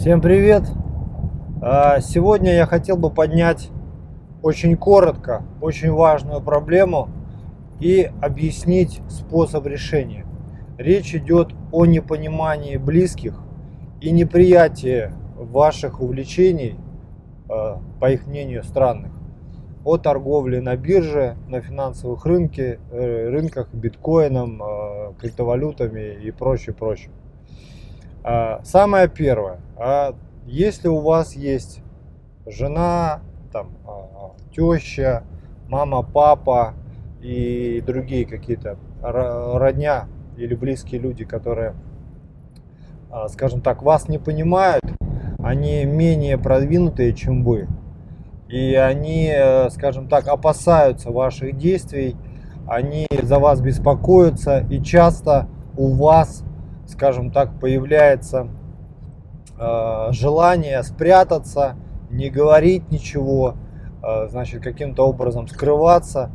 Всем привет! А, сегодня я хотел бы поднять очень коротко, очень важную проблему и объяснить способ решения. Речь идет о непонимании близких и неприятии ваших увлечений, а, по их мнению, странных, о торговле на бирже, на финансовых рынке, э, рынках биткоином, а, криптовалютами и прочее, прочее. Самое первое, если у вас есть жена, там, теща, мама, папа и другие какие-то родня или близкие люди, которые, а, скажем так, вас не понимают, они менее продвинутые, чем вы. И они, скажем так, опасаются ваших действий, они за вас беспокоятся, и часто у вас, скажем так, появляется э, желание спрятаться, не говорить ничего, Э, значит, каким-то образом скрываться.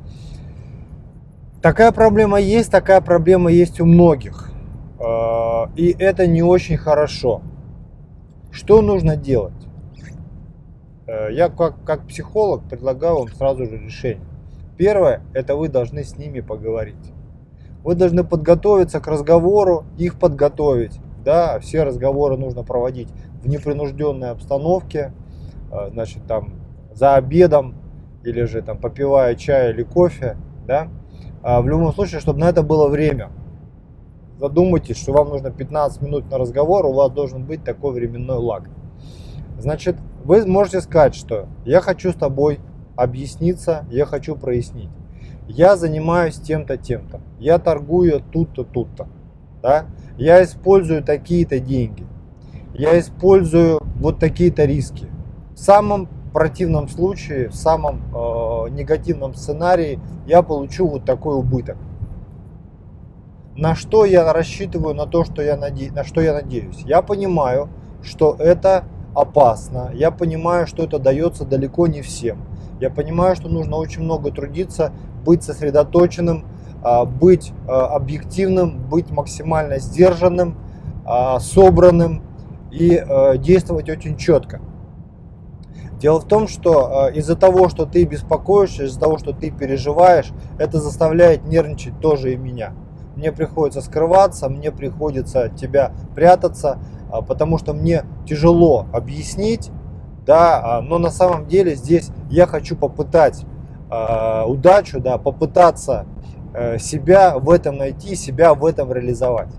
Такая проблема есть, такая проблема есть у многих. Э, и это не очень хорошо. Что нужно делать? Э, я как, как психолог предлагаю вам сразу же решение. Первое, это вы должны с ними поговорить. Вы должны подготовиться к разговору, их подготовить. Да, все разговоры нужно проводить в непринужденной обстановке. Значит, там за обедом или же там попивая чай или кофе, да, а в любом случае, чтобы на это было время. Задумайтесь, что вам нужно 15 минут на разговор, у вас должен быть такой временной лаг. Значит, вы можете сказать, что я хочу с тобой объясниться, я хочу прояснить. Я занимаюсь тем-то, тем-то. Я торгую тут-то, тут-то. Да? Я использую такие-то деньги. Я использую вот такие-то риски. В самом противном случае, в самом э, негативном сценарии я получу вот такой убыток. На что я рассчитываю, на то, что я наде... на что я надеюсь? Я понимаю, что это опасно. Я понимаю, что это дается далеко не всем. Я понимаю, что нужно очень много трудиться, быть сосредоточенным, э, быть э, объективным, быть максимально сдержанным, э, собранным и действовать очень четко. Дело в том, что из-за того, что ты беспокоишься, из-за того, что ты переживаешь, это заставляет нервничать тоже и меня. Мне приходится скрываться, мне приходится от тебя прятаться, а, потому что мне тяжело объяснить, да, а, но на самом деле здесь я хочу попытать э, удачу, да, попытаться э, себя в этом найти, себя в этом реализовать.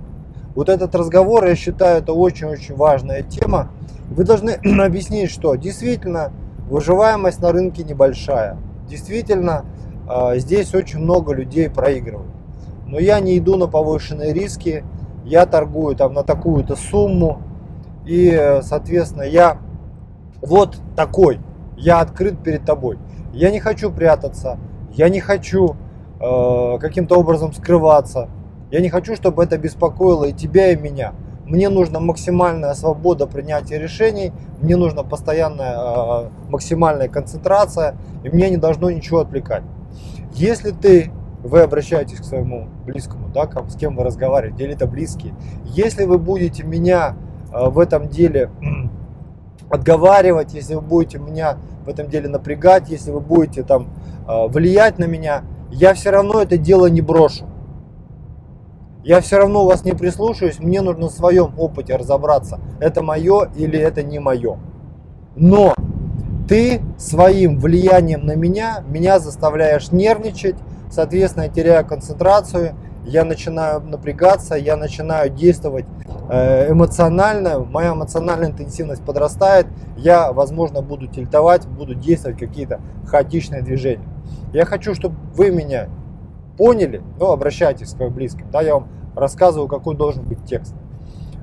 Вот этот разговор, я считаю, это очень-очень важная тема, вы должны объяснить, что действительно выживаемость на рынке небольшая. Действительно, а, здесь очень много людей проигрывают. Но я не иду на повышенные риски, я торгую там на такую-то сумму. И, соответственно, я вот такой, я открыт перед тобой. Я не хочу прятаться, я не хочу э, каким-то образом скрываться. Я не хочу, чтобы это беспокоило и тебя, и меня. Мне нужна максимальная свобода принятия решений, мне нужна постоянная э, максимальная концентрация, и мне не должно ничего отвлекать. Если ты, вы обращаетесь к своему близкому, да, с кем вы разговариваете, или это близкие, если вы будете меня э, в этом деле отговаривать, если вы будете меня в этом деле напрягать, если вы будете там э, влиять на меня, я все равно это дело не брошу я все равно вас не прислушаюсь, мне нужно в своем опыте разобраться, это мое или это не мое. Но ты своим влиянием на меня, меня заставляешь нервничать, соответственно, я теряю концентрацию, я начинаю напрягаться, я начинаю действовать э, эмоционально, моя эмоциональная интенсивность подрастает, я, возможно, буду тильтовать, буду действовать какие-то хаотичные движения. Я хочу, чтобы вы меня поняли, ну, обращайтесь к своим близким, да, я вам рассказываю, какой должен быть текст.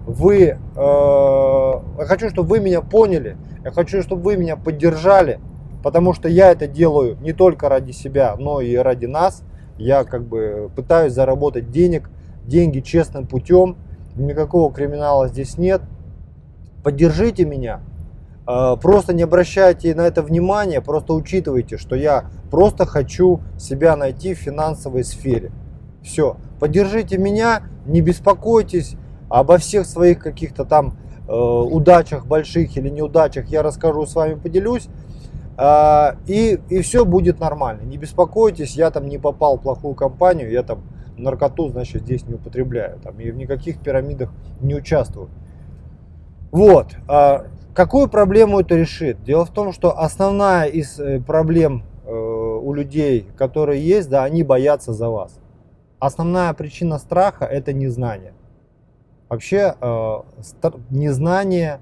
Вы, э, я хочу, чтобы вы меня поняли, я хочу, чтобы вы меня поддержали, потому что я это делаю не только ради себя, но и ради нас. Я как бы пытаюсь заработать денег, деньги честным путем, никакого криминала здесь нет. Поддержите меня, э, просто не обращайте на это внимания, просто учитывайте, что я просто хочу себя найти в финансовой сфере. Все. Поддержите меня, не беспокойтесь обо всех своих каких-то там э, удачах больших или неудачах я расскажу, с вами поделюсь. Э, и, и все будет нормально. Не беспокойтесь, я там не попал в плохую компанию, я там наркоту, значит, здесь не употребляю. Там, и в никаких пирамидах не участвую. Вот. А какую проблему это решит? Дело в том, что основная из э, проблем э, у людей, которые есть, да, они боятся за вас. Основная причина страха – это незнание. Вообще э, незнание,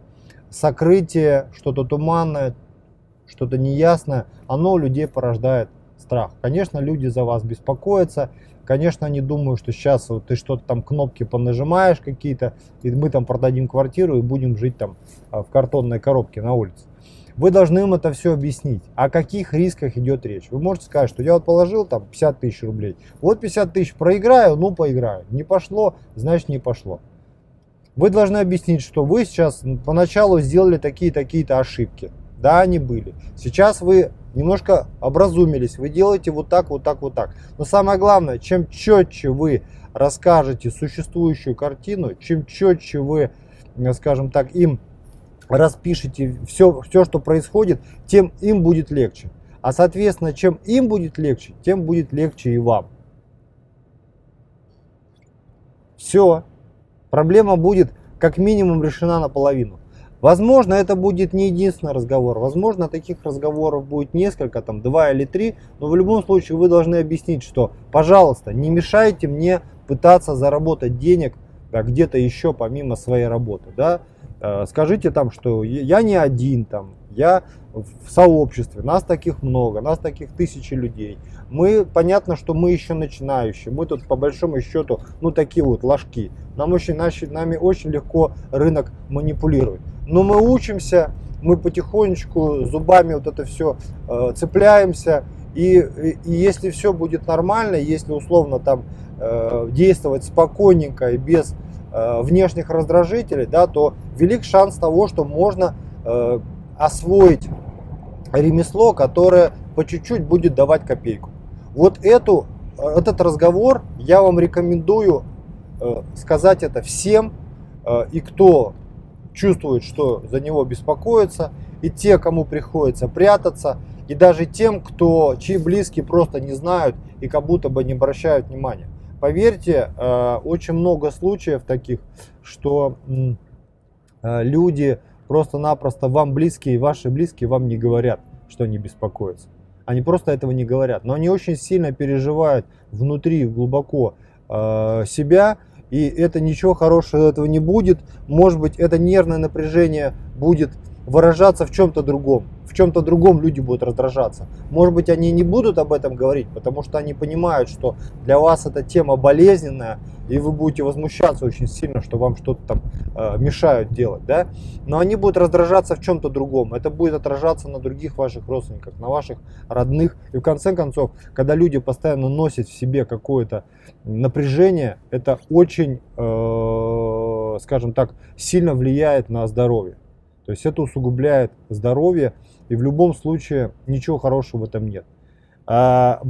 сокрытие, что-то туманное, что-то неясное, оно у людей порождает страх. Конечно, люди за вас беспокоятся, Конечно, они думают, что сейчас вот ты что-то там кнопки понажимаешь какие-то, и мы там продадим квартиру и будем жить там а, в картонной коробке на улице. Вы должны им это все объяснить. О каких рисках идет речь? Вы можете сказать, что я вот положил там 50 тысяч рублей. Вот 50 тысяч проиграю, ну поиграю. Не пошло, значит не пошло. Вы должны объяснить, что вы сейчас поначалу сделали такие-такие-то ошибки. Да, они были. Сейчас вы немножко образумились, вы делаете вот так, вот так, вот так. Но самое главное, чем четче вы расскажете существующую картину, чем четче вы, э, скажем так, им распишите все, все, что происходит, тем им будет легче. А соответственно, чем им будет легче, тем будет легче и вам. Все. Проблема будет как минимум решена наполовину. Возможно, это будет не единственный разговор. Возможно, таких разговоров будет несколько, там два или три. Но в любом случае вы должны объяснить, что, пожалуйста, не мешайте мне пытаться заработать денег да, где-то еще помимо своей работы. Да? Э, скажите там, что я не один, там, я в сообществе, нас таких много, нас таких тысячи людей. Мы, понятно, что мы еще начинающие, мы тут по большому счету, ну такие вот ложки. Нам очень, нами очень легко рынок манипулирует. Но мы учимся, мы потихонечку зубами вот это все э, цепляемся. И, и, и если все будет нормально, если условно там э, действовать спокойненько и без э, внешних раздражителей, да, то велик шанс того, что можно э, освоить ремесло, которое по чуть-чуть будет давать копейку. Вот эту, этот разговор я вам рекомендую э, сказать это всем, э, и кто чувствует, что за него беспокоятся, и те, кому приходится прятаться, и даже тем, кто, чьи близкие просто не знают и как будто бы не обращают внимания. Поверьте, э, очень много случаев таких, что э, люди просто-напросто вам близкие, ваши близкие вам не говорят, что они беспокоятся. Они просто этого не говорят, но они очень сильно переживают внутри, глубоко э, себя, и это ничего хорошего этого не будет. Может быть, это нервное напряжение будет выражаться в чем-то другом. В чем-то другом люди будут раздражаться. Может быть, они не будут об этом говорить, потому что они понимают, что для вас эта тема болезненная, и вы будете возмущаться очень сильно, что вам что-то там э, мешают делать, да? Но они будут раздражаться в чем-то другом. Это будет отражаться на других ваших родственниках, на ваших родных. И в конце концов, когда люди постоянно носят в себе какое-то напряжение, это очень, э, скажем так, сильно влияет на здоровье. То есть это усугубляет здоровье, и в любом случае ничего хорошего в этом нет. А,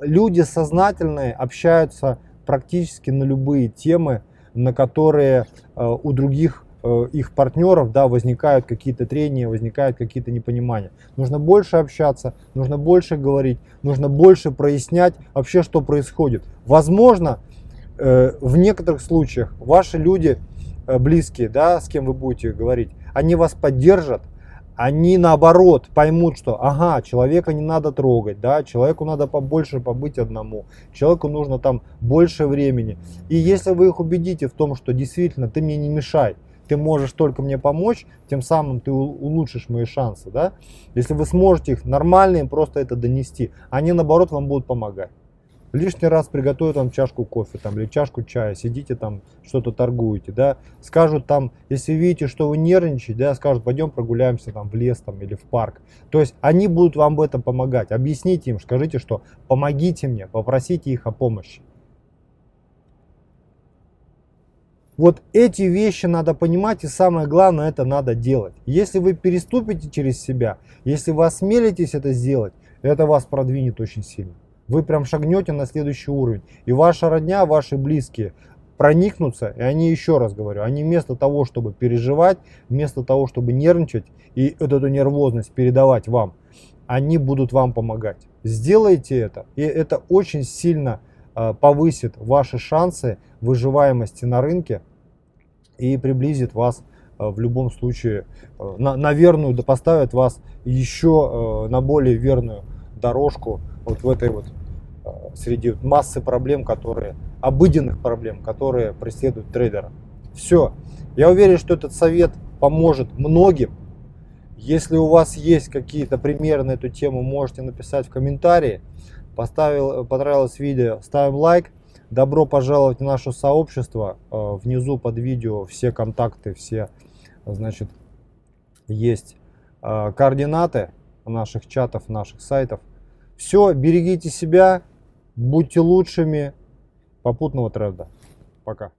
люди сознательные общаются практически на любые темы, на которые э, у других э, их партнеров да, возникают какие-то трения, возникают какие-то непонимания. Нужно больше общаться, нужно больше говорить, нужно больше прояснять вообще, что происходит. Возможно, э, в некоторых случаях ваши люди близкие, да, с кем вы будете говорить, они вас поддержат, они наоборот поймут, что ага, человека не надо трогать, да, человеку надо побольше побыть одному, человеку нужно там больше времени. И если вы их убедите в том, что действительно ты мне не мешай, ты можешь только мне помочь, тем самым ты улучшишь мои шансы, да. Если вы сможете их нормально им просто это донести, они наоборот вам будут помогать лишний раз приготовят вам чашку кофе там, или чашку чая, сидите там, что-то торгуете, да, скажут там, если видите, что вы нервничаете, да, скажут, пойдем прогуляемся там в лес там или в парк. То есть они будут вам в этом помогать. Объясните им, скажите, что помогите мне, попросите их о помощи. Вот эти вещи надо понимать и самое главное это надо делать. Если вы переступите через себя, если вы осмелитесь это сделать, это вас продвинет очень сильно вы прям шагнете на следующий уровень. И ваша родня, ваши близкие проникнутся, и они, еще раз говорю, они вместо того, чтобы переживать, вместо того, чтобы нервничать и вот эту нервозность передавать вам, они будут вам помогать. Сделайте это, и это очень сильно э, повысит ваши шансы выживаемости на рынке и приблизит вас э, в любом случае э, на, на верную, да поставит вас еще на более верную дорожку вот в этой вот среди массы проблем, которые, обыденных проблем, которые преследуют трейдера. Все. Я уверен, что этот совет поможет многим. Если у вас есть какие-то примеры на эту тему, можете написать в комментарии. Поставил, понравилось видео, ставим лайк. Добро пожаловать в наше сообщество. Э, внизу под видео все контакты, все, значит, есть э, координаты наших чатов, наших сайтов. Все, берегите себя, Будьте лучшими. Попутного тренда. Пока.